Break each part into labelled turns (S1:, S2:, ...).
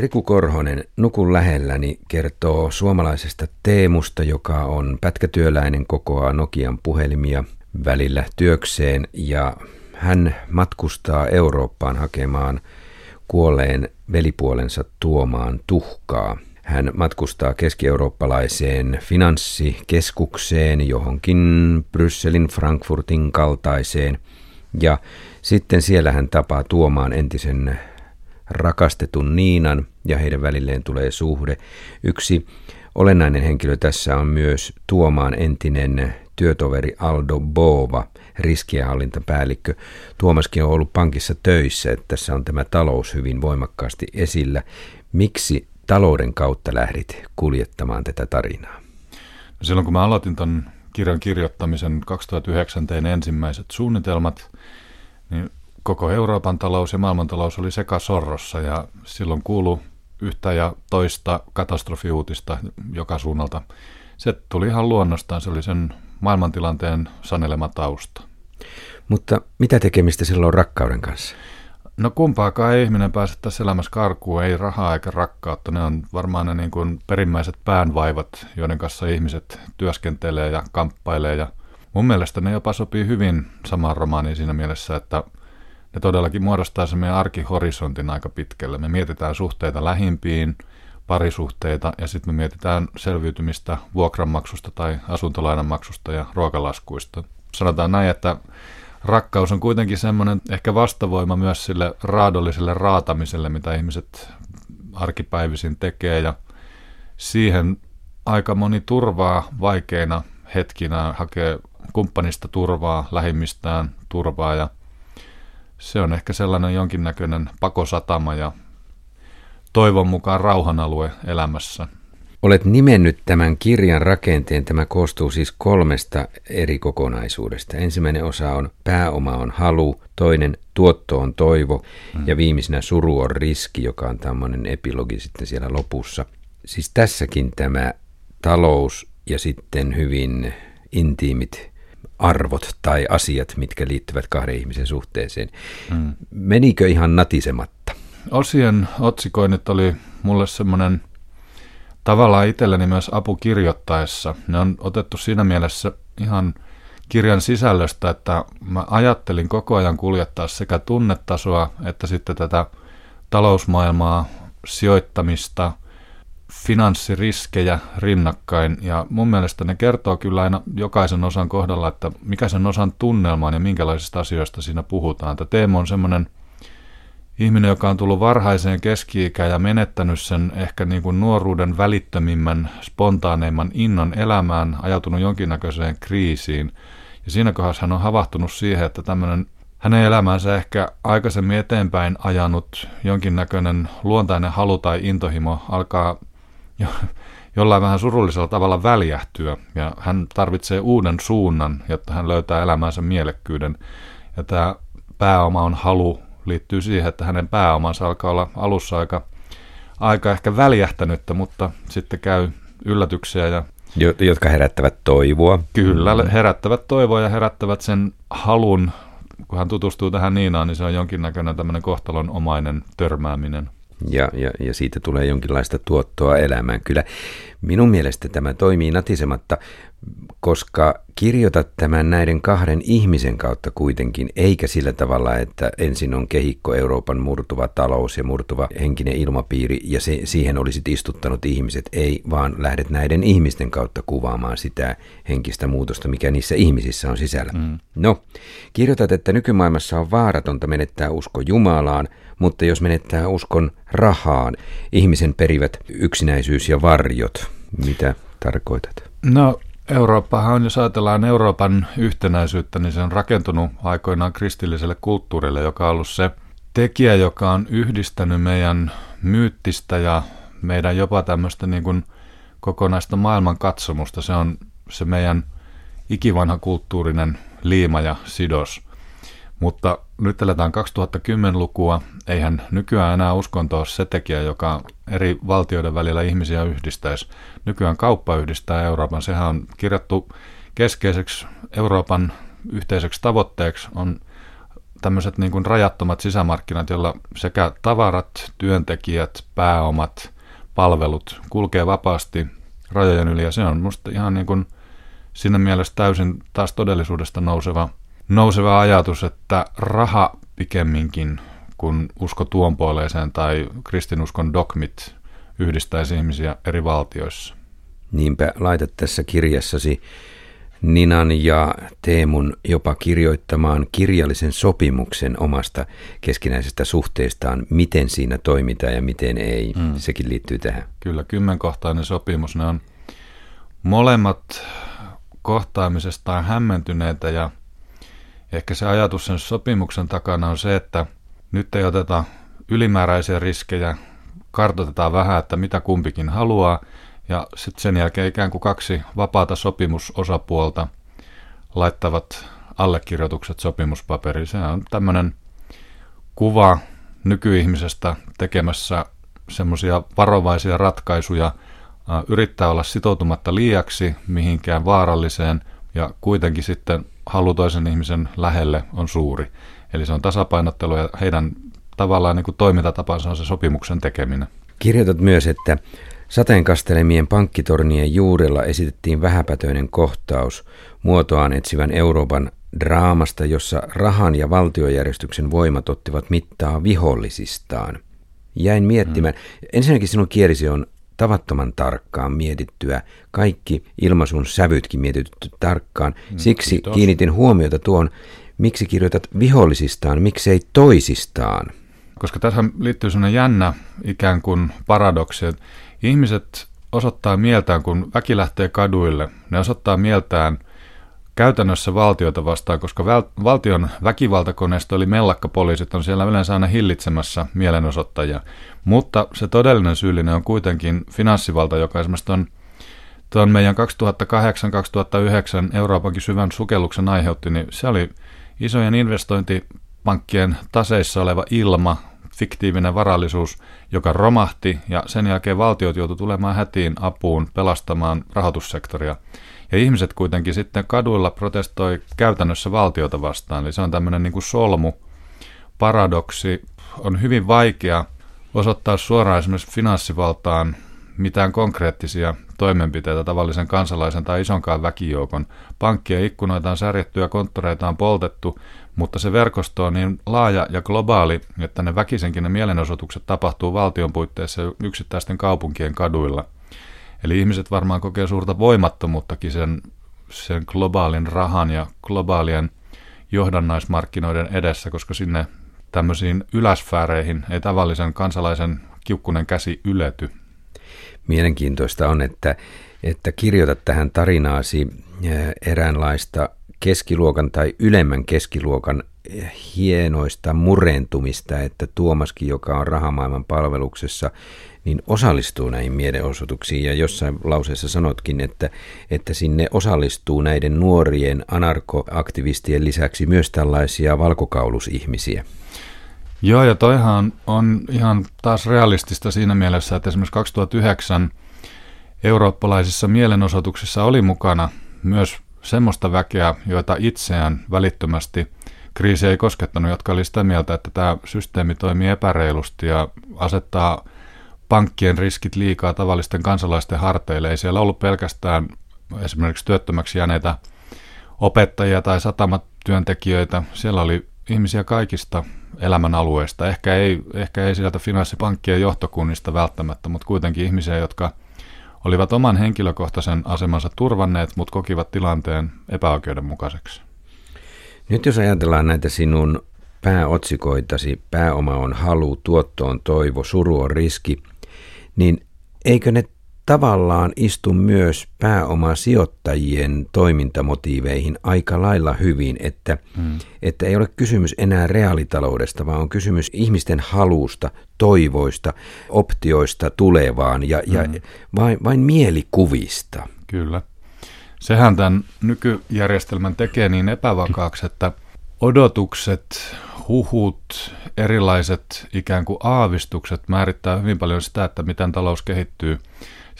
S1: Riku Korhonen Nukun lähelläni kertoo suomalaisesta Teemusta, joka on pätkätyöläinen kokoaa Nokian puhelimia välillä työkseen ja hän matkustaa Eurooppaan hakemaan kuolleen velipuolensa tuomaan tuhkaa. Hän matkustaa keski-eurooppalaiseen finanssikeskukseen, johonkin Brysselin, Frankfurtin kaltaiseen, ja sitten siellä hän tapaa tuomaan entisen rakastetun Niinan ja heidän välilleen tulee suhde. Yksi olennainen henkilö tässä on myös Tuomaan entinen työtoveri Aldo Bova, riskienhallintapäällikkö. Tuomaskin on ollut pankissa töissä, että tässä on tämä talous hyvin voimakkaasti esillä. Miksi talouden kautta lähdit kuljettamaan tätä tarinaa?
S2: No silloin kun mä aloitin ton kirjan kirjoittamisen 2009 tein ensimmäiset suunnitelmat, niin koko Euroopan talous ja maailmantalous oli sekasorrossa ja silloin kuulu yhtä ja toista katastrofiuutista joka suunnalta. Se tuli ihan luonnostaan, se oli sen maailmantilanteen sanelema tausta.
S1: Mutta mitä tekemistä silloin rakkauden kanssa?
S2: No kumpaakaan ei ihminen pääse tässä elämässä karkuun, ei rahaa eikä rakkautta. Ne on varmaan ne niin kuin perimmäiset päänvaivat, joiden kanssa ihmiset työskentelee ja kamppailee. Ja mun mielestä ne jopa sopii hyvin samaan romaaniin siinä mielessä, että ne todellakin muodostaa se meidän arkihorisontin aika pitkälle. Me mietitään suhteita lähimpiin, parisuhteita ja sitten me mietitään selviytymistä vuokranmaksusta tai asuntolainanmaksusta ja ruokalaskuista. Sanotaan näin, että rakkaus on kuitenkin semmoinen ehkä vastavoima myös sille raadolliselle raatamiselle, mitä ihmiset arkipäivisin tekee ja siihen aika moni turvaa vaikeina hetkinä, hakee kumppanista turvaa, lähimmistään turvaa ja se on ehkä sellainen jonkinnäköinen pakosatama ja toivon mukaan rauhanalue elämässä.
S1: Olet nimennyt tämän kirjan rakenteen. Tämä koostuu siis kolmesta eri kokonaisuudesta. Ensimmäinen osa on pääoma on halu, toinen tuotto on toivo mm. ja viimeisenä suru on riski, joka on tämmöinen epilogi sitten siellä lopussa. Siis tässäkin tämä talous ja sitten hyvin intiimit arvot tai asiat, mitkä liittyvät kahden ihmisen suhteeseen. Mm. Menikö ihan natisematta?
S2: Osien otsikoinnit oli mulle semmoinen tavallaan itselleni myös apu kirjoittaessa. Ne on otettu siinä mielessä ihan kirjan sisällöstä, että mä ajattelin koko ajan kuljettaa sekä tunnetasoa että sitten tätä talousmaailmaa, sijoittamista, finanssiriskejä rinnakkain. Ja mun mielestä ne kertoo kyllä aina jokaisen osan kohdalla, että mikä sen osan tunnelma on ja minkälaisista asioista siinä puhutaan. Tämä Teemo on semmoinen ihminen, joka on tullut varhaiseen keski ja menettänyt sen ehkä niin kuin nuoruuden välittömimmän, spontaaneimman innon elämään, ajautunut jonkinnäköiseen kriisiin. Ja siinä kohdassa hän on havahtunut siihen, että tämmöinen hänen elämänsä ehkä aikaisemmin eteenpäin ajanut jonkinnäköinen luontainen halu tai intohimo alkaa jo, jollain vähän surullisella tavalla väljähtyä. Ja hän tarvitsee uuden suunnan, jotta hän löytää elämänsä mielekkyyden. Ja tämä pääoma on halu liittyy siihen, että hänen pääomansa alkaa olla alussa aika, aika ehkä väljähtänyttä, mutta sitten käy yllätyksiä ja
S1: jotka herättävät toivoa.
S2: Kyllä, herättävät toivoa ja herättävät sen halun, kun hän tutustuu tähän Niinaan, niin se on jonkinnäköinen tämmöinen kohtalonomainen törmääminen
S1: ja, ja, ja siitä tulee jonkinlaista tuottoa elämään. Kyllä minun mielestä tämä toimii natisematta, koska kirjoitat tämän näiden kahden ihmisen kautta kuitenkin, eikä sillä tavalla, että ensin on kehikko Euroopan murtuva talous ja murtuva henkinen ilmapiiri ja se, siihen olisit istuttanut ihmiset. Ei, vaan lähdet näiden ihmisten kautta kuvaamaan sitä henkistä muutosta, mikä niissä ihmisissä on sisällä. Mm. No, kirjoitat, että nykymaailmassa on vaaratonta menettää usko Jumalaan, mutta jos menettää uskon rahaan, ihmisen perivät yksinäisyys ja varjot. Mitä tarkoitat?
S2: No Eurooppahan, jos ajatellaan Euroopan yhtenäisyyttä, niin se on rakentunut aikoinaan kristilliselle kulttuurille, joka on ollut se tekijä, joka on yhdistänyt meidän myyttistä ja meidän jopa tämmöistä niin kuin kokonaista maailman katsomusta. Se on se meidän ikivanha kulttuurinen liima ja sidos. Mutta nyt eletään 2010-lukua. Eihän nykyään enää uskonto ole se tekijä, joka eri valtioiden välillä ihmisiä yhdistäisi. Nykyään kauppa yhdistää Euroopan. Sehän on kirjattu keskeiseksi Euroopan yhteiseksi tavoitteeksi on tämmöiset niin kuin rajattomat sisämarkkinat, joilla sekä tavarat, työntekijät, pääomat, palvelut kulkee vapaasti rajojen yli. Ja se on musta ihan niin kuin siinä mielessä täysin taas todellisuudesta nouseva, nouseva ajatus, että raha pikemminkin kuin usko tuonpuoleiseen tai kristinuskon dogmit yhdistäisi ihmisiä eri valtioissa.
S1: Niinpä laitat tässä kirjassasi Ninan ja Teemun jopa kirjoittamaan kirjallisen sopimuksen omasta keskinäisestä suhteestaan, miten siinä toimitaan ja miten ei. Mm. Sekin liittyy tähän.
S2: Kyllä, kymmenkohtainen sopimus. Ne on molemmat kohtaamisestaan hämmentyneitä ja ehkä se ajatus sen sopimuksen takana on se, että nyt ei oteta ylimääräisiä riskejä, kartoitetaan vähän, että mitä kumpikin haluaa – ja sitten sen jälkeen ikään kuin kaksi vapaata sopimusosapuolta laittavat allekirjoitukset sopimuspaperiin. Se on tämmöinen kuva nykyihmisestä tekemässä semmoisia varovaisia ratkaisuja, yrittää olla sitoutumatta liiaksi mihinkään vaaralliseen ja kuitenkin sitten halu toisen ihmisen lähelle on suuri. Eli se on tasapainottelu ja heidän tavallaan niin kuin toimintatapansa on se sopimuksen tekeminen.
S1: Kirjoitat myös, että Sateenkastelemien pankkitornien juurella esitettiin vähäpätöinen kohtaus muotoaan etsivän Euroopan draamasta, jossa rahan ja valtiojärjestyksen voimat ottivat mittaa vihollisistaan. Jäin miettimään, hmm. ensinnäkin sinun kielisi on tavattoman tarkkaan mietittyä, kaikki ilmaisun sävytkin mietitty tarkkaan. Hmm, Siksi Kiitos. kiinnitin huomiota tuon, miksi kirjoitat vihollisistaan, miksei toisistaan.
S2: Koska tässä liittyy sellainen jännä ikään kuin paradoksi, että Ihmiset osoittaa mieltään, kun väki lähtee kaduille, ne osoittaa mieltään käytännössä valtiota vastaan, koska valtion väkivaltakoneisto eli mellakkapoliisit on siellä yleensä aina hillitsemässä mielenosoittajia. Mutta se todellinen syyllinen on kuitenkin finanssivalta, joka esimerkiksi on tuon meidän 2008-2009 Euroopankin syvän sukelluksen aiheutti, niin se oli isojen investointipankkien taseissa oleva ilma, fiktiivinen varallisuus, joka romahti ja sen jälkeen valtiot joutuivat tulemaan hätiin apuun pelastamaan rahoitussektoria. Ja ihmiset kuitenkin sitten kaduilla protestoi käytännössä valtiota vastaan. Eli se on tämmöinen niin kuin solmu, paradoksi. On hyvin vaikea osoittaa suoraan esimerkiksi finanssivaltaan mitään konkreettisia toimenpiteitä tavallisen kansalaisen tai isonkaan väkijoukon. Pankkien ikkunoita on särjetty ja konttoreita on poltettu, mutta se verkosto on niin laaja ja globaali, että ne väkisenkin ne mielenosoitukset tapahtuu valtion puitteissa yksittäisten kaupunkien kaduilla. Eli ihmiset varmaan kokee suurta voimattomuuttakin sen, sen globaalin rahan ja globaalien johdannaismarkkinoiden edessä, koska sinne tämmöisiin yläsfääreihin ei tavallisen kansalaisen kiukkunen käsi ylety.
S1: Mielenkiintoista on, että, että kirjoitat tähän tarinaasi eräänlaista keskiluokan tai ylemmän keskiluokan hienoista murentumista, että Tuomaskin, joka on rahamaailman palveluksessa, niin osallistuu näihin mielenosoituksiin. Ja jossain lauseessa sanotkin, että, että sinne osallistuu näiden nuorien anarkoaktivistien lisäksi myös tällaisia valkokaulusihmisiä.
S2: Joo, ja toihan on ihan taas realistista siinä mielessä, että esimerkiksi 2009 eurooppalaisissa mielenosoituksissa oli mukana myös semmoista väkeä, joita itseään välittömästi kriisi ei koskettanut, jotka oli sitä mieltä, että tämä systeemi toimii epäreilusti ja asettaa pankkien riskit liikaa tavallisten kansalaisten harteille. Ei siellä ollut pelkästään esimerkiksi työttömäksi jääneitä opettajia tai satamatyöntekijöitä. Siellä oli ihmisiä kaikista elämän alueista. Ehkä ei, ehkä ei sieltä finanssipankkien johtokunnista välttämättä, mutta kuitenkin ihmisiä, jotka olivat oman henkilökohtaisen asemansa turvanneet, mutta kokivat tilanteen epäoikeudenmukaiseksi.
S1: Nyt jos ajatellaan näitä sinun pääotsikoitasi, pääoma on halu, tuotto on toivo, suru on riski, niin eikö ne tavallaan istu myös pääomasijoittajien toimintamotiiveihin aika lailla hyvin, että, hmm. että ei ole kysymys enää reaalitaloudesta, vaan on kysymys ihmisten halusta, toivoista, optioista tulevaan ja, hmm. ja vain, vain mielikuvista.
S2: Kyllä. Sehän tämän nykyjärjestelmän tekee niin epävakaaksi, että odotukset, huhut, erilaiset ikään kuin aavistukset määrittää hyvin paljon sitä, että miten talous kehittyy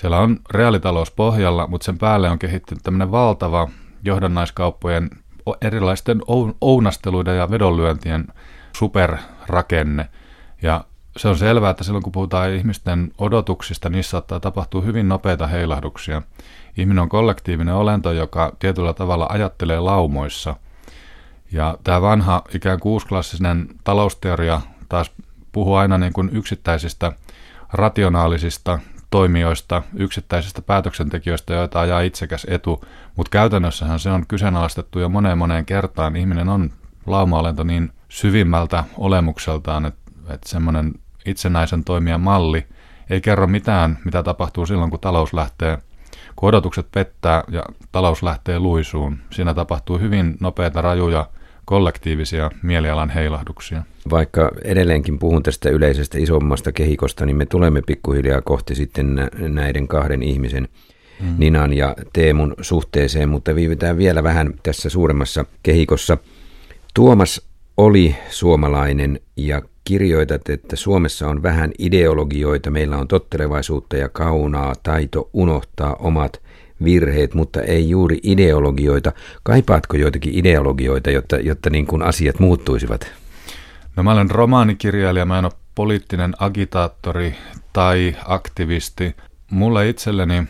S2: siellä on reaalitalous pohjalla, mutta sen päälle on kehittynyt tämmöinen valtava johdannaiskauppojen erilaisten ounasteluiden ja vedonlyöntien superrakenne. Ja se on selvää, että silloin kun puhutaan ihmisten odotuksista, niissä saattaa tapahtua hyvin nopeita heilahduksia. Ihminen on kollektiivinen olento, joka tietyllä tavalla ajattelee laumoissa. Ja tämä vanha ikään kuin uusklassinen talousteoria taas puhuu aina niin kuin yksittäisistä rationaalisista toimijoista, yksittäisistä päätöksentekijöistä, joita ajaa itsekäs etu, mutta käytännössähän se on kyseenalaistettu jo moneen moneen kertaan. Ihminen on lauma niin syvimmältä olemukseltaan, että, että semmoinen itsenäisen toimijan malli ei kerro mitään, mitä tapahtuu silloin, kun talous lähtee, kun odotukset pettää ja talous lähtee luisuun. Siinä tapahtuu hyvin nopeita, rajuja, kollektiivisia mielialan heilahduksia.
S1: Vaikka edelleenkin puhun tästä yleisestä isommasta kehikosta, niin me tulemme pikkuhiljaa kohti sitten näiden kahden ihmisen mm. Ninan ja Teemun suhteeseen, mutta viivytään vielä vähän tässä suuremmassa kehikossa. Tuomas oli suomalainen ja kirjoitat, että Suomessa on vähän ideologioita, meillä on tottelevaisuutta ja kaunaa, taito unohtaa omat virheet, mutta ei juuri ideologioita. Kaipaatko joitakin ideologioita, jotta, jotta niin kuin asiat muuttuisivat?
S2: No mä olen romaanikirjailija, mä en ole poliittinen agitaattori tai aktivisti. Mulle itselleni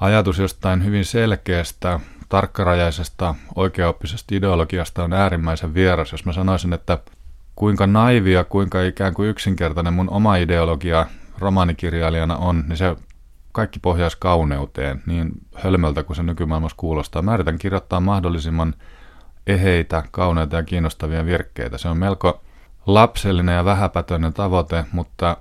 S2: ajatus jostain hyvin selkeästä, tarkkarajaisesta, oikeaoppisesta ideologiasta on äärimmäisen vieras. Jos mä sanoisin, että kuinka naivia, kuinka ikään kuin yksinkertainen mun oma ideologia romaanikirjailijana on, niin se kaikki pohjaisi kauneuteen, niin hölmöltä kuin se nykymaailmassa kuulostaa. Mä yritän kirjoittaa mahdollisimman eheitä, kauneita ja kiinnostavia virkkeitä. Se on melko lapsellinen ja vähäpätöinen tavoite, mutta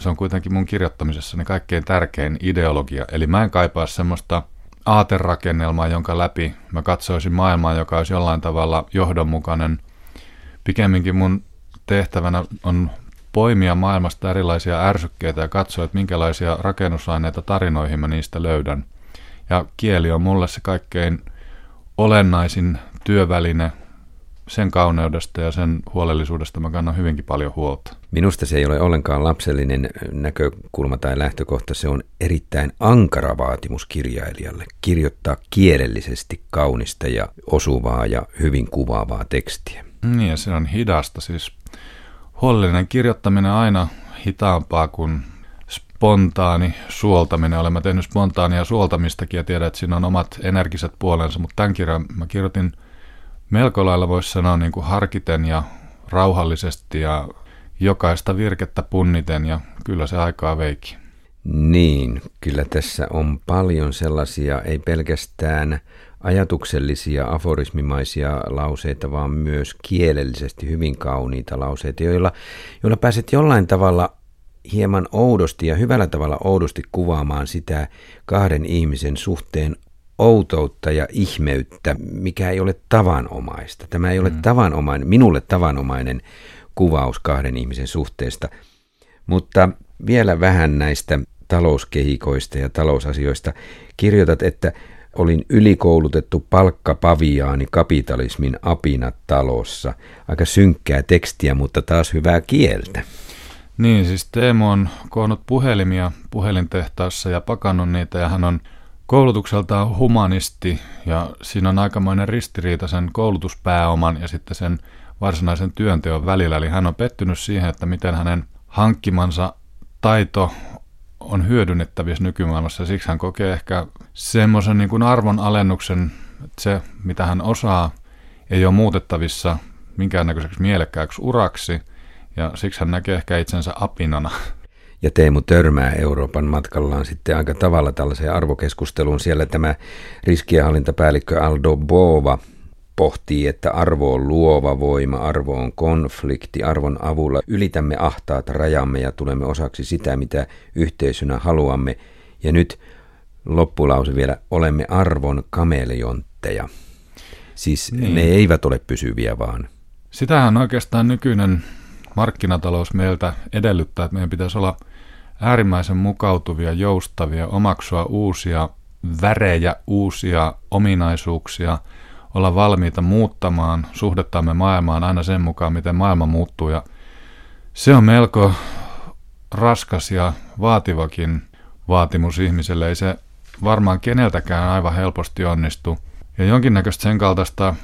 S2: se on kuitenkin mun kirjoittamisessani kaikkein tärkein ideologia. Eli mä en kaipaa semmoista aaterakennelmaa, jonka läpi mä katsoisin maailmaa, joka olisi jollain tavalla johdonmukainen. Pikemminkin mun tehtävänä on poimia maailmasta erilaisia ärsykkeitä ja katsoa, että minkälaisia rakennusaineita tarinoihin mä niistä löydän. Ja kieli on mulle se kaikkein olennaisin työväline sen kauneudesta ja sen huolellisuudesta mä kannan hyvinkin paljon huolta.
S1: Minusta se ei ole ollenkaan lapsellinen näkökulma tai lähtökohta, se on erittäin ankara vaatimus kirjailijalle kirjoittaa kielellisesti kaunista ja osuvaa ja hyvin kuvaavaa tekstiä.
S2: Niin ja se on hidasta, siis huolellinen kirjoittaminen aina hitaampaa kuin spontaani suoltaminen. Olen mä tehnyt spontaania suoltamistakin ja tiedän, että siinä on omat energiset puolensa, mutta tämän kirjan mä kirjoitin melko lailla voisi sanoa niin kuin harkiten ja rauhallisesti ja jokaista virkettä punniten ja kyllä se aikaa veiki.
S1: Niin, kyllä tässä on paljon sellaisia, ei pelkästään ajatuksellisia, aforismimaisia lauseita, vaan myös kielellisesti hyvin kauniita lauseita, joilla, joilla pääset jollain tavalla hieman oudosti ja hyvällä tavalla oudosti kuvaamaan sitä kahden ihmisen suhteen outoutta ja ihmeyttä, mikä ei ole tavanomaista. Tämä ei ole mm. tavanomainen, minulle tavanomainen kuvaus kahden ihmisen suhteesta. Mutta vielä vähän näistä talouskehikoista ja talousasioista. Kirjoitat, että olin ylikoulutettu palkkapaviaani kapitalismin apinat talossa. Aika synkkää tekstiä, mutta taas hyvää kieltä.
S2: Niin, siis Teemu on koonnut puhelimia puhelintehtaassa ja pakannut niitä ja hän on koulutukseltaan humanisti ja siinä on aikamoinen ristiriita sen koulutuspääoman ja sitten sen varsinaisen työnteon välillä. Eli hän on pettynyt siihen, että miten hänen hankkimansa taito on hyödynnettävissä nykymaailmassa. Siksi hän kokee ehkä semmoisen niin arvon alennuksen, että se mitä hän osaa ei ole muutettavissa minkäännäköiseksi mielekkääksi uraksi ja siksi hän näkee ehkä itsensä apinana.
S1: Ja Teemu törmää Euroopan matkallaan sitten aika tavalla tällaiseen arvokeskusteluun. Siellä tämä riskienhallintapäällikkö Aldo Bova pohtii, että arvo on luova voima, arvo on konflikti, arvon avulla ylitämme ahtaat rajamme ja tulemme osaksi sitä, mitä yhteisönä haluamme. Ja nyt loppulause vielä, olemme arvon kameleontteja. Siis niin. ne eivät ole pysyviä vaan.
S2: Sitähän oikeastaan nykyinen markkinatalous meiltä edellyttää, että meidän pitäisi olla äärimmäisen mukautuvia, joustavia, omaksua uusia värejä, uusia ominaisuuksia, olla valmiita muuttamaan suhdettamme maailmaan aina sen mukaan, miten maailma muuttuu. Ja se on melko raskas ja vaativakin vaatimus ihmiselle. Ei se varmaan keneltäkään aivan helposti onnistu. Ja jonkinnäköistä sen kaltaista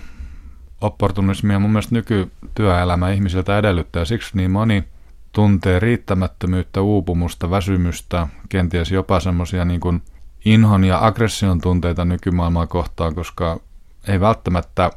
S2: opportunismia mun mielestä nykytyöelämä ihmisiltä edellyttää. Siksi niin moni tuntee riittämättömyyttä, uupumusta, väsymystä, kenties jopa semmoisia niin inhon ja aggression tunteita nykymaailmaa kohtaan, koska ei välttämättä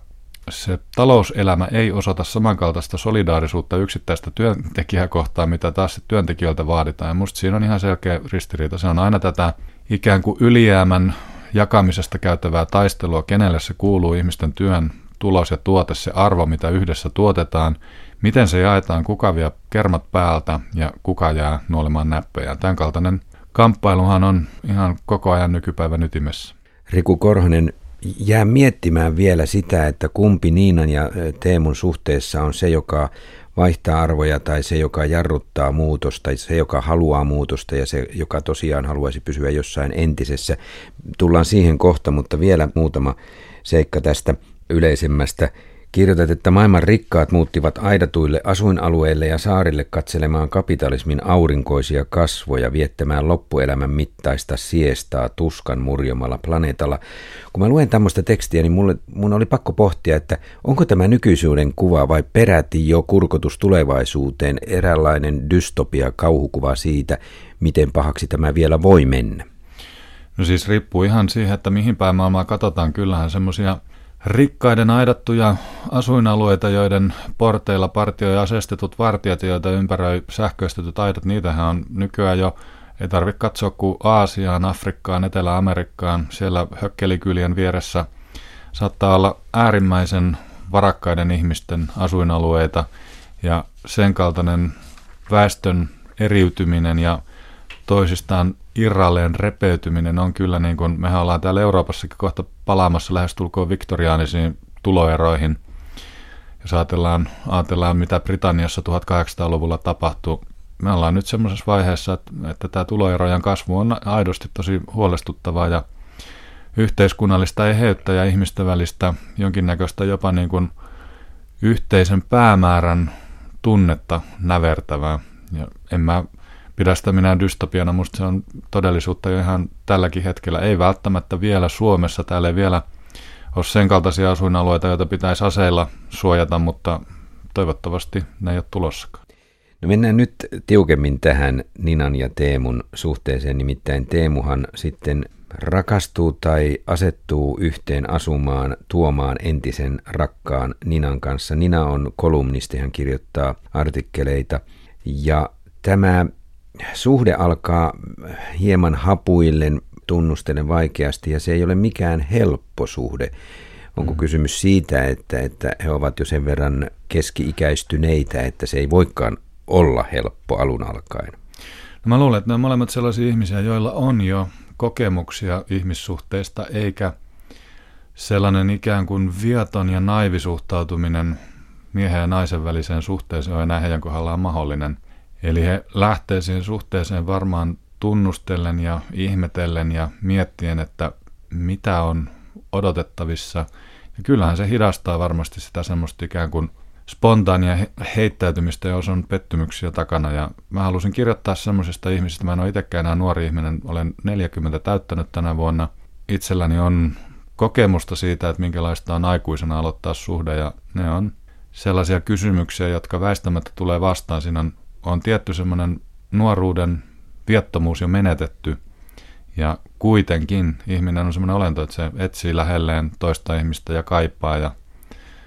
S2: se talouselämä ei osata samankaltaista solidaarisuutta yksittäistä työntekijää kohtaan, mitä taas työntekijöiltä vaaditaan. Ja musta siinä on ihan selkeä ristiriita. Se on aina tätä ikään kuin ylijäämän jakamisesta käytävää taistelua, kenelle se kuuluu ihmisten työn tulos ja tuote, se arvo, mitä yhdessä tuotetaan, miten se jaetaan, kuka vie kermat päältä ja kuka jää nuolemaan näppejä. Tämän kaltainen kamppailuhan on ihan koko ajan nykypäivän ytimessä.
S1: Riku Korhonen, jää miettimään vielä sitä, että kumpi Niinan ja Teemun suhteessa on se, joka vaihtaa arvoja tai se, joka jarruttaa muutosta, se, joka haluaa muutosta ja se, joka tosiaan haluaisi pysyä jossain entisessä. Tullaan siihen kohta, mutta vielä muutama seikka tästä yleisemmästä Kirjoitat, että maailman rikkaat muuttivat aidatuille asuinalueille ja saarille katselemaan kapitalismin aurinkoisia kasvoja, viettämään loppuelämän mittaista siestaa tuskan murjomalla planeetalla. Kun mä luen tämmöistä tekstiä, niin mulle, mun oli pakko pohtia, että onko tämä nykyisyyden kuva vai peräti jo kurkotus tulevaisuuteen, eräänlainen dystopia kauhukuva siitä, miten pahaksi tämä vielä voi mennä?
S2: No siis riippuu ihan siihen, että mihin päin maailmaa katsotaan. Kyllähän semmoisia rikkaiden aidattuja asuinalueita, joiden porteilla partioi asestetut vartijat, joita ympäröi sähköistetyt aidat, niitähän on nykyään jo, ei tarvitse katsoa kuin Aasiaan, Afrikkaan, Etelä-Amerikkaan, siellä hökkelikylien vieressä saattaa olla äärimmäisen varakkaiden ihmisten asuinalueita. Ja sen kaltainen väestön eriytyminen ja toisistaan irralleen repeytyminen on kyllä niin kuin, mehän ollaan täällä Euroopassakin kohta palaamassa lähestulkoon viktoriaanisiin tuloeroihin. Jos ajatellaan, ajatellaan mitä Britanniassa 1800-luvulla tapahtui, me ollaan nyt semmoisessa vaiheessa, että, että tämä tuloerojen kasvu on aidosti tosi huolestuttavaa ja yhteiskunnallista eheyttä ja ihmisten välistä jonkinnäköistä jopa niin kuin yhteisen päämäärän tunnetta nävertävää. Ja en mä pidä sitä minä dystopiana. Musta se on todellisuutta jo ihan tälläkin hetkellä. Ei välttämättä vielä Suomessa. Täällä ei vielä ole sen kaltaisia asuinalueita, joita pitäisi aseilla suojata, mutta toivottavasti ne ei ole tulossakaan.
S1: No mennään nyt tiukemmin tähän Ninan ja Teemun suhteeseen, nimittäin Teemuhan sitten rakastuu tai asettuu yhteen asumaan tuomaan entisen rakkaan Ninan kanssa. Nina on kolumnisti, hän kirjoittaa artikkeleita ja tämä suhde alkaa hieman hapuillen, tunnustellen vaikeasti ja se ei ole mikään helppo suhde. Onko mm. kysymys siitä, että, että he ovat jo sen verran keski-ikäistyneitä, että se ei voikaan olla helppo alun alkaen?
S2: No mä luulen, että on molemmat sellaisia ihmisiä, joilla on jo kokemuksia ihmissuhteista, eikä sellainen ikään kuin viaton ja naivisuhtautuminen miehen ja naisen väliseen suhteeseen on enää heidän kohdallaan mahdollinen. Eli he lähtee siihen suhteeseen varmaan tunnustellen ja ihmetellen ja miettien, että mitä on odotettavissa. Ja kyllähän se hidastaa varmasti sitä semmoista ikään kuin spontaania heittäytymistä, jos on pettymyksiä takana. Ja mä halusin kirjoittaa semmoisesta ihmisestä, mä en ole itsekään enää nuori ihminen, olen 40 täyttänyt tänä vuonna. Itselläni on kokemusta siitä, että minkälaista on aikuisena aloittaa suhde ja ne on sellaisia kysymyksiä, jotka väistämättä tulee vastaan. Siinä on on tietty semmoinen nuoruuden viettomuus jo menetetty. Ja kuitenkin ihminen on semmoinen olento, että se etsii lähelleen toista ihmistä ja kaipaa ja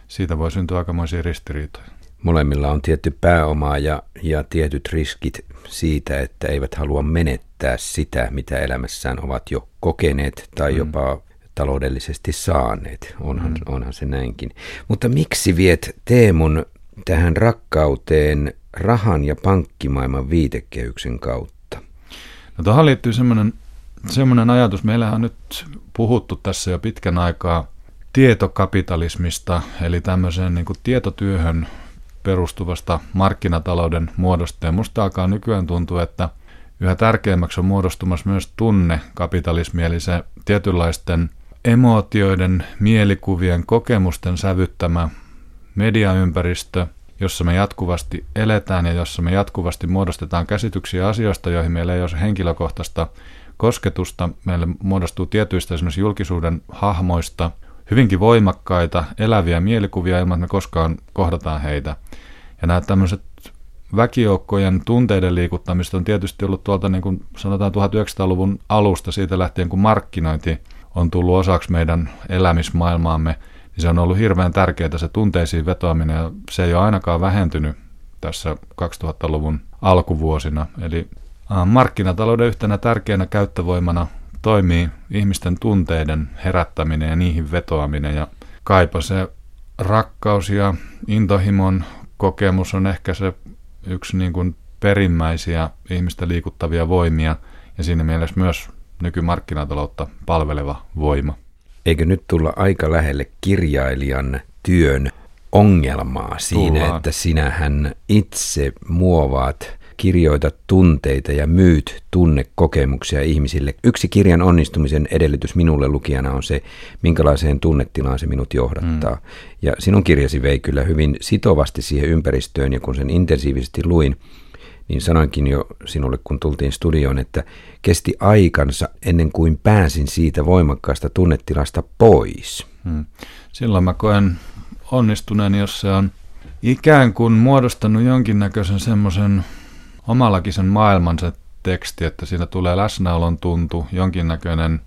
S2: siitä voi syntyä aikamoisia ristiriitoja.
S1: Molemmilla on tietty pääoma ja, ja tietyt riskit siitä, että eivät halua menettää sitä, mitä elämässään ovat jo kokeneet tai mm. jopa taloudellisesti saaneet. Onhan, mm. onhan se näinkin. Mutta miksi viet Teemun tähän rakkauteen rahan ja pankkimaailman viitekehyksen kautta?
S2: No tuohon liittyy semmoinen, semmoinen ajatus. Meillähän on nyt puhuttu tässä jo pitkän aikaa tietokapitalismista, eli tämmöiseen niin kuin tietotyöhön perustuvasta markkinatalouden muodosta. Ja musta alkaa nykyään tuntua, että yhä tärkeämmäksi on muodostumassa myös tunnekapitalismi, eli se tietynlaisten emootioiden, mielikuvien, kokemusten sävyttämä mediaympäristö, jossa me jatkuvasti eletään ja jossa me jatkuvasti muodostetaan käsityksiä asioista, joihin meillä ei ole henkilökohtaista kosketusta. Meille muodostuu tietyistä esimerkiksi julkisuuden hahmoista hyvinkin voimakkaita, eläviä mielikuvia ilman, että me koskaan kohdataan heitä. Ja nämä tämmöiset väkijoukkojen tunteiden liikuttamista on tietysti ollut tuolta niin kuin sanotaan 1900-luvun alusta siitä lähtien, kun markkinointi on tullut osaksi meidän elämismaailmaamme, niin se on ollut hirveän tärkeää se tunteisiin vetoaminen ja se ei ole ainakaan vähentynyt tässä 2000-luvun alkuvuosina. Eli markkinatalouden yhtenä tärkeänä käyttövoimana toimii ihmisten tunteiden herättäminen ja niihin vetoaminen ja kaipa se rakkaus ja intohimon kokemus on ehkä se yksi niin kuin perimmäisiä ihmistä liikuttavia voimia ja siinä mielessä myös nykymarkkinataloutta palveleva voima.
S1: Eikö nyt tulla aika lähelle kirjailijan työn ongelmaa siinä, Tullaan. että sinähän itse muovaat kirjoita tunteita ja myyt tunnekokemuksia ihmisille. Yksi kirjan onnistumisen edellytys minulle lukijana on se, minkälaiseen tunnetilaan se minut johdattaa. Mm. Ja sinun kirjasi vei kyllä hyvin sitovasti siihen ympäristöön, ja kun sen intensiivisesti luin, niin sanoinkin jo sinulle, kun tultiin studioon, että kesti aikansa ennen kuin pääsin siitä voimakkaasta tunnetilasta pois. Hmm.
S2: Silloin mä koen onnistuneen, jos se on ikään kuin muodostanut jonkinnäköisen semmoisen omallakin sen maailman se teksti, että siinä tulee läsnäolon tuntu, jonkinnäköinen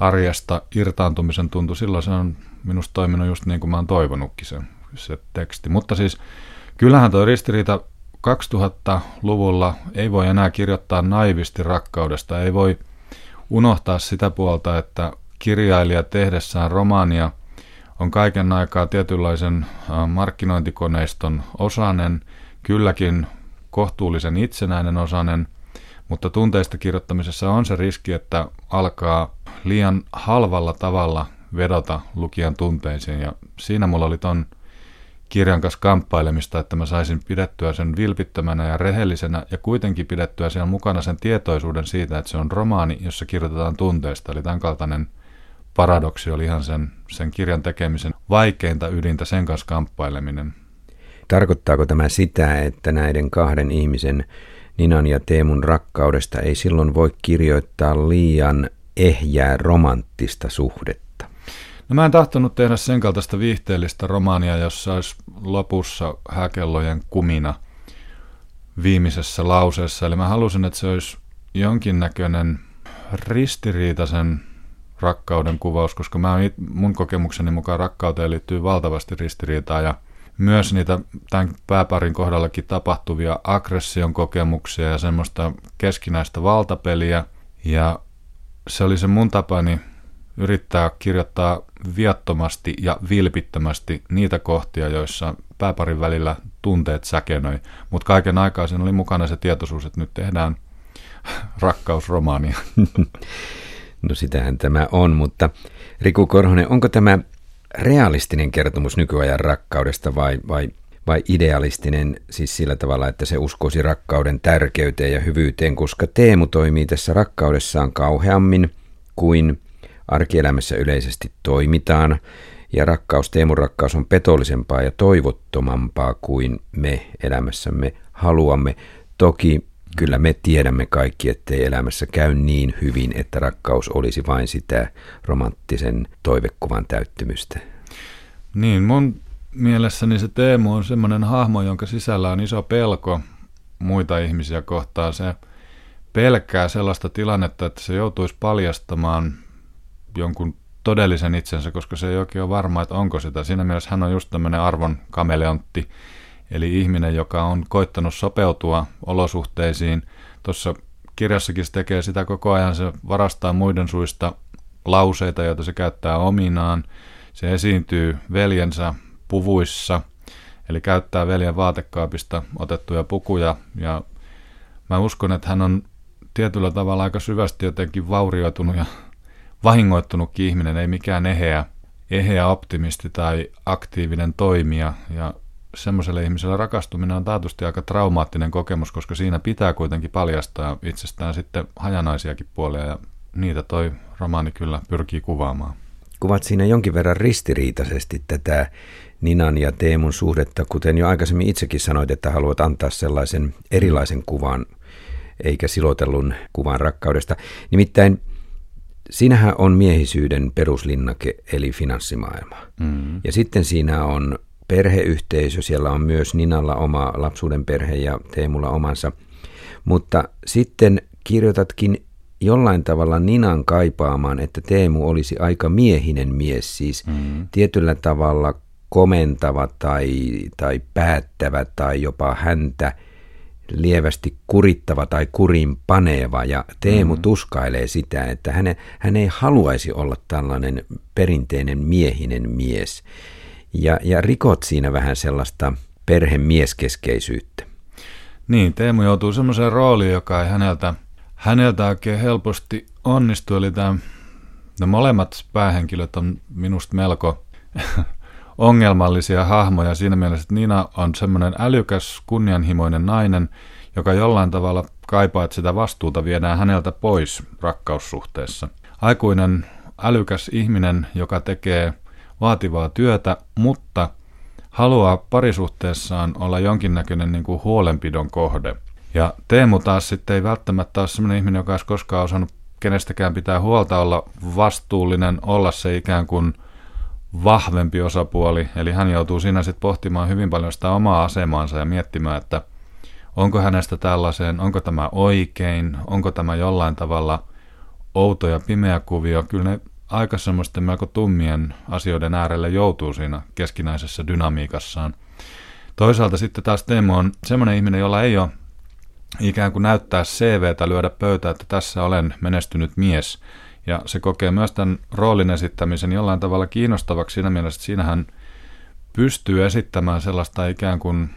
S2: arjesta irtaantumisen tuntu. Silloin se on minusta toiminut just niin kuin mä oon toivonutkin se, se teksti. Mutta siis kyllähän tuo ristiriita 2000-luvulla ei voi enää kirjoittaa naivisti rakkaudesta, ei voi unohtaa sitä puolta, että kirjailija tehdessään romaania on kaiken aikaa tietynlaisen markkinointikoneiston osanen, kylläkin kohtuullisen itsenäinen osanen, mutta tunteista kirjoittamisessa on se riski, että alkaa liian halvalla tavalla vedota lukijan tunteisiin. Ja siinä mulla oli ton kirjan kanssa kamppailemista, että mä saisin pidettyä sen vilpittömänä ja rehellisenä ja kuitenkin pidettyä siellä mukana sen tietoisuuden siitä, että se on romaani, jossa kirjoitetaan tunteista. Eli tämän kaltainen paradoksi oli ihan sen, sen kirjan tekemisen vaikeinta ydintä, sen kanssa kamppaileminen.
S1: Tarkoittaako tämä sitä, että näiden kahden ihmisen Ninan ja Teemun rakkaudesta ei silloin voi kirjoittaa liian ehjää romanttista suhdetta?
S2: No mä en tahtonut tehdä sen kaltaista viihteellistä romaania, jossa olisi lopussa häkellojen kumina viimeisessä lauseessa. Eli mä halusin, että se olisi jonkinnäköinen ristiriitaisen rakkauden kuvaus, koska mä mun kokemukseni mukaan rakkauteen liittyy valtavasti ristiriitaa ja myös niitä tämän pääparin kohdallakin tapahtuvia aggression kokemuksia ja semmoista keskinäistä valtapeliä. Ja se oli se mun tapani yrittää kirjoittaa viattomasti ja vilpittömästi niitä kohtia, joissa pääparin välillä tunteet säkenöi. Mutta kaiken aikaa siinä oli mukana se tietoisuus, että nyt tehdään rakkausromaania.
S1: No sitähän tämä on, mutta Riku Korhonen, onko tämä realistinen kertomus nykyajan rakkaudesta vai, vai, vai idealistinen siis sillä tavalla, että se uskoisi rakkauden tärkeyteen ja hyvyyteen, koska Teemu toimii tässä rakkaudessaan kauheammin kuin arkielämässä yleisesti toimitaan, ja rakkaus, Teemun rakkaus on petollisempaa ja toivottomampaa kuin me elämässämme haluamme. Toki kyllä me tiedämme kaikki, ettei elämässä käy niin hyvin, että rakkaus olisi vain sitä romanttisen toivekuvan täyttymystä.
S2: Niin, mun mielessäni se Teemu on semmoinen hahmo, jonka sisällä on iso pelko muita ihmisiä kohtaan. Se pelkää sellaista tilannetta, että se joutuisi paljastamaan jonkun todellisen itsensä, koska se ei oikein ole varma, että onko sitä. Siinä mielessä hän on just tämmöinen arvon kameleontti, eli ihminen, joka on koittanut sopeutua olosuhteisiin. Tuossa kirjassakin se tekee sitä koko ajan, se varastaa muiden suista lauseita, joita se käyttää ominaan. Se esiintyy veljensä puvuissa, eli käyttää veljen vaatekaapista otettuja pukuja, ja mä uskon, että hän on tietyllä tavalla aika syvästi jotenkin vaurioitunut ja vahingoittunutkin ihminen, ei mikään eheä, eheä optimisti tai aktiivinen toimija. Ja semmoiselle ihmiselle rakastuminen on taatusti aika traumaattinen kokemus, koska siinä pitää kuitenkin paljastaa itsestään sitten hajanaisiakin puolia ja niitä toi romaani kyllä pyrkii kuvaamaan.
S1: Kuvat siinä jonkin verran ristiriitaisesti tätä Ninan ja Teemun suhdetta, kuten jo aikaisemmin itsekin sanoit, että haluat antaa sellaisen erilaisen kuvan, eikä silotellun kuvan rakkaudesta. Nimittäin siinähän on miehisyyden peruslinnake, eli finanssimaailma. Mm. Ja sitten siinä on perheyhteisö, siellä on myös Ninalla oma lapsuuden perhe ja Teemulla omansa. Mutta sitten kirjoitatkin jollain tavalla Ninan kaipaamaan, että Teemu olisi aika miehinen mies, siis mm. tietyllä tavalla komentava tai, tai päättävä tai jopa häntä lievästi kurittava tai kurin paneeva ja Teemu mm. tuskailee sitä, että hän, hän ei haluaisi olla tällainen perinteinen miehinen mies ja, ja rikot siinä vähän sellaista perhemieskeskeisyyttä.
S2: Niin, Teemu joutuu semmoiseen rooliin, joka ei häneltä, häneltä oikein helposti onnistu, eli tämä, ne molemmat päähenkilöt on minusta melko ongelmallisia hahmoja siinä mielessä, että Nina on semmoinen älykäs, kunnianhimoinen nainen, joka jollain tavalla kaipaa, että sitä vastuuta viedään häneltä pois rakkaussuhteessa. Aikuinen, älykäs ihminen, joka tekee vaativaa työtä, mutta haluaa parisuhteessaan olla jonkinnäköinen niin kuin huolenpidon kohde. Ja Teemu taas sitten ei välttämättä ole sellainen ihminen, joka olisi koskaan osannut kenestäkään pitää huolta, olla vastuullinen, olla se ikään kuin vahvempi osapuoli. Eli hän joutuu siinä sitten pohtimaan hyvin paljon sitä omaa asemaansa ja miettimään, että onko hänestä tällaiseen, onko tämä oikein, onko tämä jollain tavalla outo ja pimeä kuvio. Kyllä ne aika semmoisten melko tummien asioiden äärelle joutuu siinä keskinäisessä dynamiikassaan. Toisaalta sitten taas Teemu on semmoinen ihminen, jolla ei ole ikään kuin näyttää CVtä, lyödä pöytä, että tässä olen menestynyt mies. Ja se kokee myös tämän roolin esittämisen jollain tavalla kiinnostavaksi siinä mielessä, että siinähän pystyy esittämään sellaista ikään kuin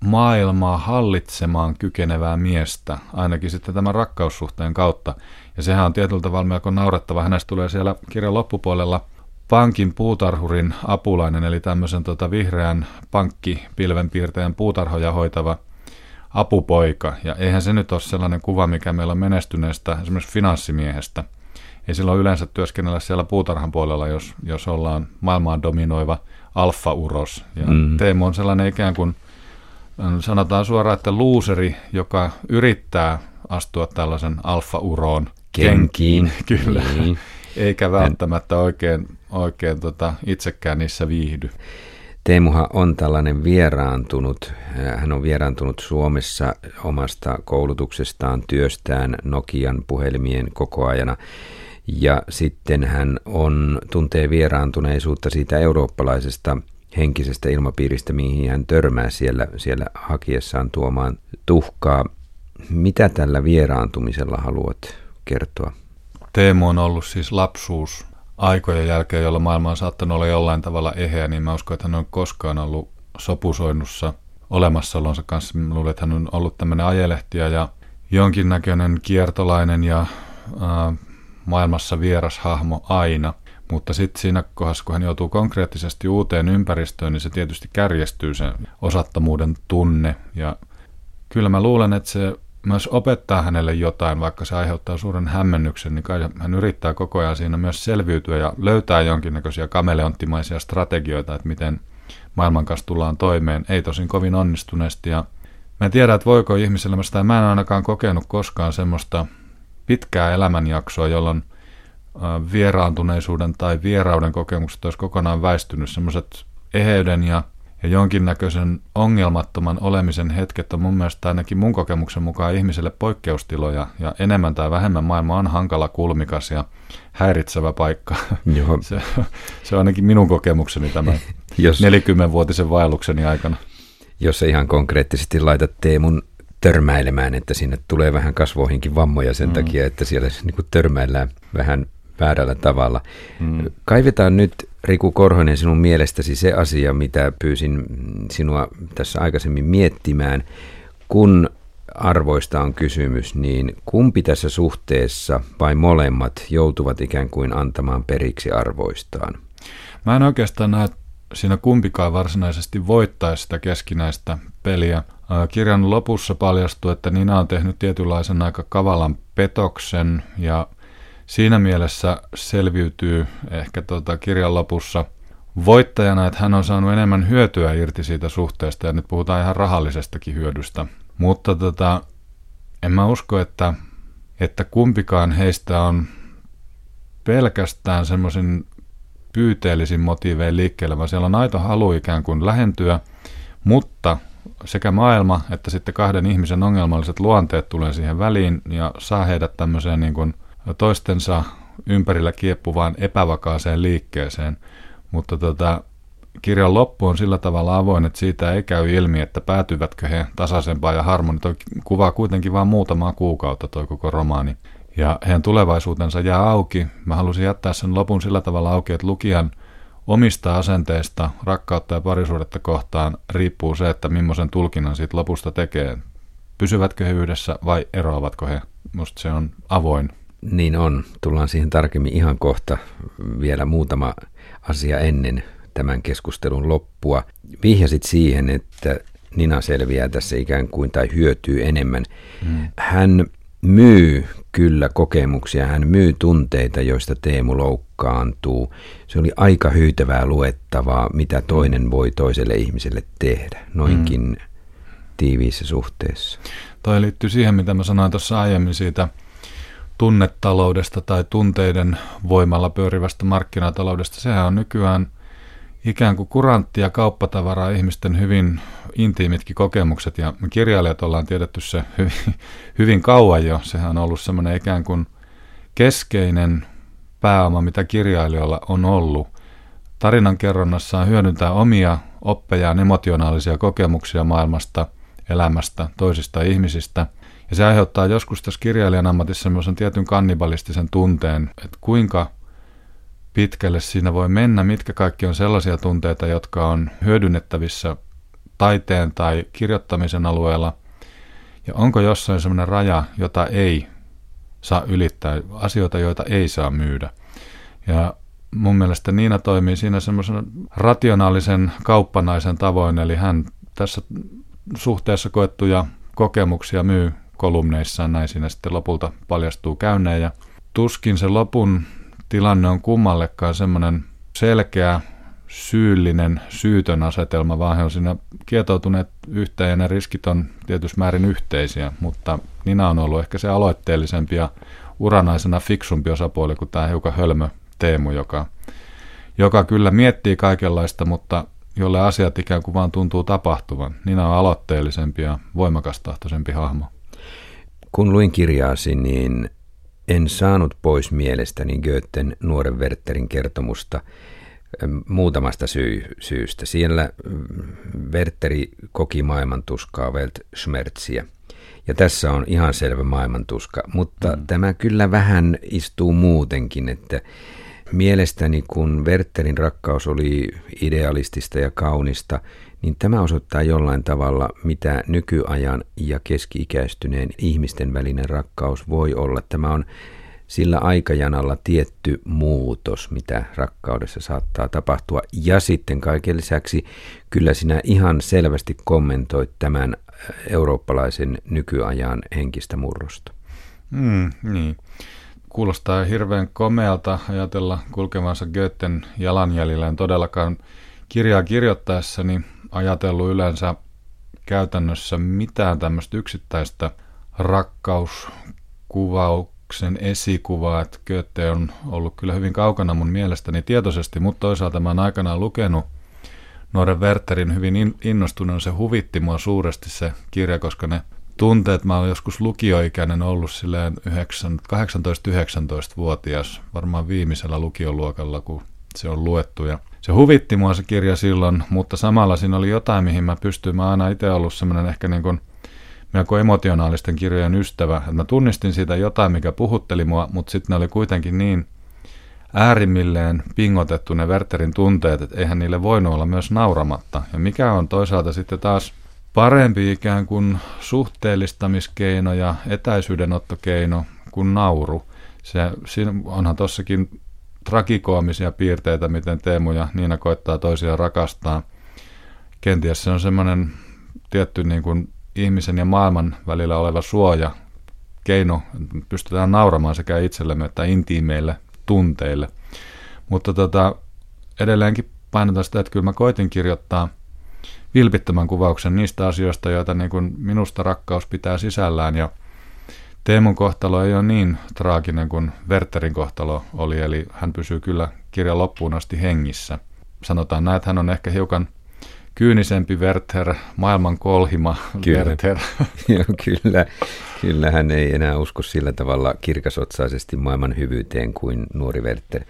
S2: maailmaa hallitsemaan kykenevää miestä, ainakin sitten tämän rakkaussuhteen kautta. Ja sehän on tietyllä tavalla melko naurettava. Hänestä tulee siellä kirjan loppupuolella pankin puutarhurin apulainen, eli tämmöisen tota vihreän pankkipilvenpiirtäjän puutarhoja hoitava apupoika. Ja eihän se nyt ole sellainen kuva, mikä meillä on menestyneestä esimerkiksi finanssimiehestä. Ei silloin yleensä työskennellä siellä puutarhan puolella, jos, jos ollaan maailmaan dominoiva alfa-uros. Ja mm. Teemu on sellainen ikään kuin, sanotaan suoraan, että luuseri, joka yrittää astua tällaisen alfa-uroon
S1: kenkiin.
S2: Kyllä. Niin. Eikä välttämättä oikein, oikein tota, itsekään niissä viihdy.
S1: Teemuhan on tällainen vieraantunut, hän on vieraantunut Suomessa omasta koulutuksestaan, työstään Nokian puhelimien kokoajana. Ja sitten hän on, tuntee vieraantuneisuutta siitä eurooppalaisesta henkisestä ilmapiiristä, mihin hän törmää siellä, siellä hakiessaan tuomaan tuhkaa. Mitä tällä vieraantumisella haluat kertoa?
S2: Teemu on ollut siis lapsuus aikojen jälkeen, jolla maailma on saattanut olla jollain tavalla eheä, niin mä uskon, että hän on koskaan ollut sopusoinnussa olemassaolonsa kanssa. Mä luulen, että hän on ollut tämmöinen ajelehtiä ja jonkinnäköinen kiertolainen ja äh, maailmassa vieras hahmo aina. Mutta sitten siinä kohdassa, kun hän joutuu konkreettisesti uuteen ympäristöön, niin se tietysti kärjestyy se osattomuuden tunne. Ja kyllä mä luulen, että se myös opettaa hänelle jotain, vaikka se aiheuttaa suuren hämmennyksen, niin kai hän yrittää koko ajan siinä myös selviytyä ja löytää jonkinnäköisiä kameleonttimaisia strategioita, että miten maailman kanssa tullaan toimeen. Ei tosin kovin onnistuneesti ja mä en tiedä, että voiko ihmiselämässä, tai mä en ainakaan kokenut koskaan semmoista pitkää elämänjaksoa, jolloin vieraantuneisuuden tai vierauden kokemukset olisi kokonaan väistynyt. Semmoiset eheyden ja ja jonkinnäköisen ongelmattoman olemisen hetket on mun mielestä ainakin mun kokemuksen mukaan ihmiselle poikkeustiloja ja enemmän tai vähemmän maailma on hankala, kulmikas ja häiritsevä paikka. Joo. Se, se on ainakin minun kokemukseni tämän jos, 40-vuotisen vaellukseni aikana.
S1: Jos ei ihan konkreettisesti laita Teemun törmäilemään, että sinne tulee vähän kasvoihinkin vammoja sen mm. takia, että siellä niin törmäillään vähän väärällä tavalla. Mm. Kaivetaan nyt Riku Korhonen sinun mielestäsi se asia, mitä pyysin sinua tässä aikaisemmin miettimään. Kun arvoista on kysymys, niin kumpi tässä suhteessa vai molemmat joutuvat ikään kuin antamaan periksi arvoistaan?
S2: Mä en oikeastaan näe siinä kumpikaan varsinaisesti voittaisi sitä keskinäistä peliä. Kirjan lopussa paljastuu, että Nina on tehnyt tietynlaisen aika kavalan petoksen ja siinä mielessä selviytyy ehkä tota kirjan lopussa voittajana, että hän on saanut enemmän hyötyä irti siitä suhteesta ja nyt puhutaan ihan rahallisestakin hyödystä. Mutta tota, en mä usko, että, että kumpikaan heistä on pelkästään semmoisin pyyteellisin motiivein liikkeelle, vaan siellä on aito halu ikään kuin lähentyä, mutta sekä maailma että sitten kahden ihmisen ongelmalliset luonteet tulee siihen väliin ja saa heidät tämmöiseen niin kuin toistensa ympärillä kieppuvaan epävakaaseen liikkeeseen. Mutta tota, kirjan loppu on sillä tavalla avoin, että siitä ei käy ilmi, että päätyvätkö he tasaisempaan ja harmoni. Toi kuvaa kuitenkin vain muutamaa kuukautta toi koko romaani. Ja heidän tulevaisuutensa jää auki. Mä halusin jättää sen lopun sillä tavalla auki, että lukijan omista asenteista, rakkautta ja parisuudetta kohtaan riippuu se, että millaisen tulkinnan siitä lopusta tekee. Pysyvätkö he yhdessä vai eroavatko he? Musta se on avoin.
S1: Niin on. Tullaan siihen tarkemmin ihan kohta. Vielä muutama asia ennen tämän keskustelun loppua. Vihjasit siihen, että Nina selviää tässä ikään kuin tai hyötyy enemmän. Hmm. Hän myy kyllä kokemuksia, hän myy tunteita, joista Teemu loukkaantuu. Se oli aika hyytävää luettavaa, mitä toinen voi toiselle ihmiselle tehdä, noinkin mm. tiiviissä suhteessa.
S2: Toi liittyy siihen, mitä mä sanoin tuossa aiemmin siitä tunnetaloudesta tai tunteiden voimalla pyörivästä markkinataloudesta. Sehän on nykyään ikään kuin kuranttia kauppatavaraa ihmisten hyvin intiimitkin kokemukset ja me kirjailijat ollaan tiedetty se hyvin, hyvin kauan jo. Sehän on ollut semmoinen ikään kuin keskeinen pääoma, mitä kirjailijoilla on ollut. Tarinan kerronnassaan hyödyntää omia oppejaan emotionaalisia kokemuksia maailmasta, elämästä, toisista ihmisistä. Ja se aiheuttaa joskus tässä kirjailijan ammatissa semmoisen tietyn kannibalistisen tunteen, että kuinka pitkälle. Siinä voi mennä, mitkä kaikki on sellaisia tunteita, jotka on hyödynnettävissä taiteen tai kirjoittamisen alueella, ja onko jossain sellainen raja, jota ei saa ylittää, asioita, joita ei saa myydä. Ja mun mielestä Niina toimii siinä semmoisen rationaalisen kauppanaisen tavoin, eli hän tässä suhteessa koettuja kokemuksia myy kolumneissaan, näin siinä sitten lopulta paljastuu käyneen, ja tuskin se lopun tilanne on kummallekaan semmoinen selkeä, syyllinen, syytön asetelma, vaan he on siinä kietoutuneet yhteen ja ne riskit on tietysti määrin yhteisiä, mutta Nina on ollut ehkä se aloitteellisempi ja uranaisena fiksumpi osapuoli kuin tämä hiukan hölmö Teemu, joka, joka kyllä miettii kaikenlaista, mutta jolle asiat ikään kuin vaan tuntuu tapahtuvan. Nina on aloitteellisempi ja voimakastahtoisempi hahmo.
S1: Kun luin kirjaasi, niin en saanut pois mielestäni Goethen nuoren Werterin kertomusta muutamasta syy- syystä. Siellä Werteri koki maailmantuskaa, Weltschmerziä. Ja tässä on ihan selvä maailmantuska, mutta mm. tämä kyllä vähän istuu muutenkin, että mielestäni kun Werterin rakkaus oli idealistista ja kaunista, niin tämä osoittaa jollain tavalla, mitä nykyajan ja keski-ikäistyneen ihmisten välinen rakkaus voi olla. Tämä on sillä aikajanalla tietty muutos, mitä rakkaudessa saattaa tapahtua. Ja sitten kaiken lisäksi kyllä sinä ihan selvästi kommentoit tämän eurooppalaisen nykyajan henkistä murrosta.
S2: Mm, niin. Kuulostaa hirveän komealta ajatella kulkevansa Goethen jalanjäljellä. En todellakaan kirjaa kirjoittaessani ajatellut yleensä käytännössä mitään tämmöistä yksittäistä rakkauskuvauksen esikuvaa, että Goethe on ollut kyllä hyvin kaukana mun mielestäni tietoisesti, mutta toisaalta mä oon aikanaan lukenut nuoren Werterin hyvin innostuneen, se huvitti mua suuresti se kirja, koska ne tunteet, mä oon joskus lukioikäinen ollut silleen 18-19-vuotias, varmaan viimeisellä lukioluokalla, kun se on luettu ja se huvitti mua se kirja silloin, mutta samalla siinä oli jotain, mihin mä pystyin. Mä aina itse ollut semmoinen ehkä niin kuin melko emotionaalisten kirjojen ystävä. Että mä tunnistin siitä jotain, mikä puhutteli mua, mutta sitten ne oli kuitenkin niin äärimmilleen pingotettu ne Werterin tunteet, että eihän niille voinut olla myös nauramatta. Ja mikä on toisaalta sitten taas parempi ikään kuin suhteellistamiskeino ja etäisyydenottokeino kuin nauru. Se, onhan tossakin tragikoomisia piirteitä, miten Teemu ja Niina koittaa toisiaan rakastaa. Kenties se on semmoinen tietty niin kuin ihmisen ja maailman välillä oleva suoja, keino, pystytään nauramaan sekä itsellemme että intiimeille tunteille. Mutta tota, edelleenkin painotan sitä, että kyllä mä koitin kirjoittaa vilpittömän kuvauksen niistä asioista, joita niin kuin minusta rakkaus pitää sisällään ja Teemun kohtalo ei ole niin traaginen kuin Werterin kohtalo oli, eli hän pysyy kyllä kirjan loppuun asti hengissä. Sanotaan näin, että hän on ehkä hiukan kyynisempi Werther, maailman kolhima
S1: kyllä.
S2: Werther.
S1: Joo, kyllä. Kyllä hän ei enää usko sillä tavalla kirkasotsaisesti maailman hyvyyteen kuin nuori Werther,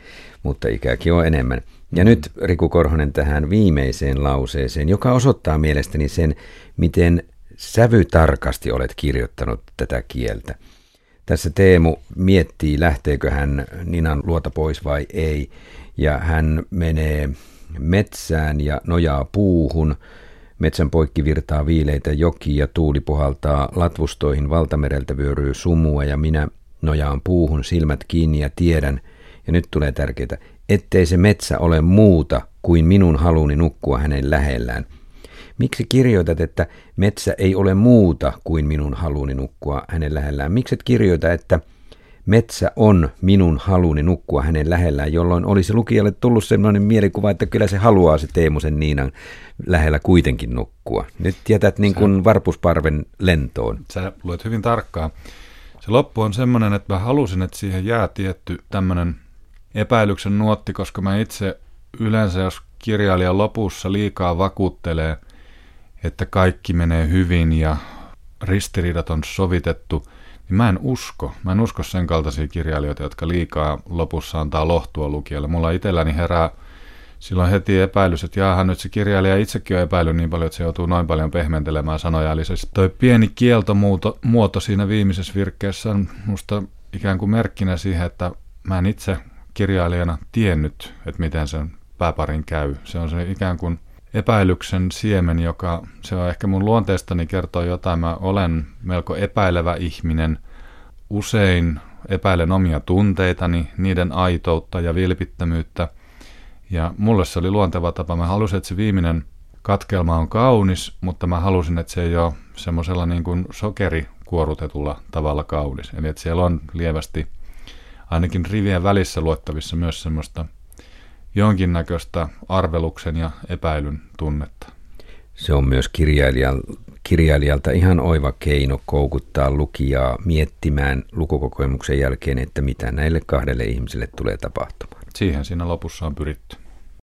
S1: mutta ikäkin on enemmän. Ja nyt Riku Korhonen tähän viimeiseen lauseeseen, joka osoittaa mielestäni sen, miten sävytarkasti olet kirjoittanut tätä kieltä. Tässä Teemu miettii, lähteekö hän Ninan luota pois vai ei, ja hän menee metsään ja nojaa puuhun. Metsän poikki virtaa viileitä jokia, tuuli puhaltaa latvustoihin, valtamereltä vyöryy sumua ja minä nojaan puuhun silmät kiinni ja tiedän, ja nyt tulee tärkeää, ettei se metsä ole muuta kuin minun haluni nukkua hänen lähellään. Miksi kirjoitat, että metsä ei ole muuta kuin minun haluni nukkua hänen lähellään? Miksi et kirjoita, että metsä on minun haluni nukkua hänen lähellään, jolloin olisi lukijalle tullut sellainen mielikuva, että kyllä se haluaa se Teemusen Niinan lähellä kuitenkin nukkua. Nyt jätät niin kuin varpusparven lentoon.
S2: Sä luet hyvin tarkkaan. Se loppu on semmoinen, että mä halusin, että siihen jää tietty tämmöinen epäilyksen nuotti, koska mä itse yleensä, jos kirjailijan lopussa liikaa vakuuttelee, että kaikki menee hyvin ja ristiriidat on sovitettu, niin mä en usko. Mä en usko sen kaltaisia kirjailijoita, jotka liikaa lopussa antaa lohtua lukijalle. Mulla itselläni herää silloin heti epäilys, että jaahan nyt se kirjailija itsekin on epäillyt niin paljon, että se joutuu noin paljon pehmentelemään sanoja. Eli se toi pieni kieltomuoto muoto siinä viimeisessä virkkeessä on musta ikään kuin merkkinä siihen, että mä en itse kirjailijana tiennyt, että miten sen pääparin käy. Se on se ikään kuin epäilyksen siemen, joka se on ehkä mun luonteestani kertoo jotain. Mä olen melko epäilevä ihminen. Usein epäilen omia tunteitani, niiden aitoutta ja vilpittömyyttä. Ja mulle se oli luonteva tapa. Mä halusin, että se viimeinen katkelma on kaunis, mutta mä halusin, että se ei ole semmoisella niin kuin sokerikuorutetulla tavalla kaunis. Eli että siellä on lievästi ainakin rivien välissä luettavissa myös semmoista jonkinnäköistä arveluksen ja epäilyn tunnetta.
S1: Se on myös kirjailijan, kirjailijalta ihan oiva keino koukuttaa lukijaa miettimään lukukokemuksen jälkeen, että mitä näille kahdelle ihmiselle tulee tapahtumaan.
S2: Siihen siinä lopussa on pyritty.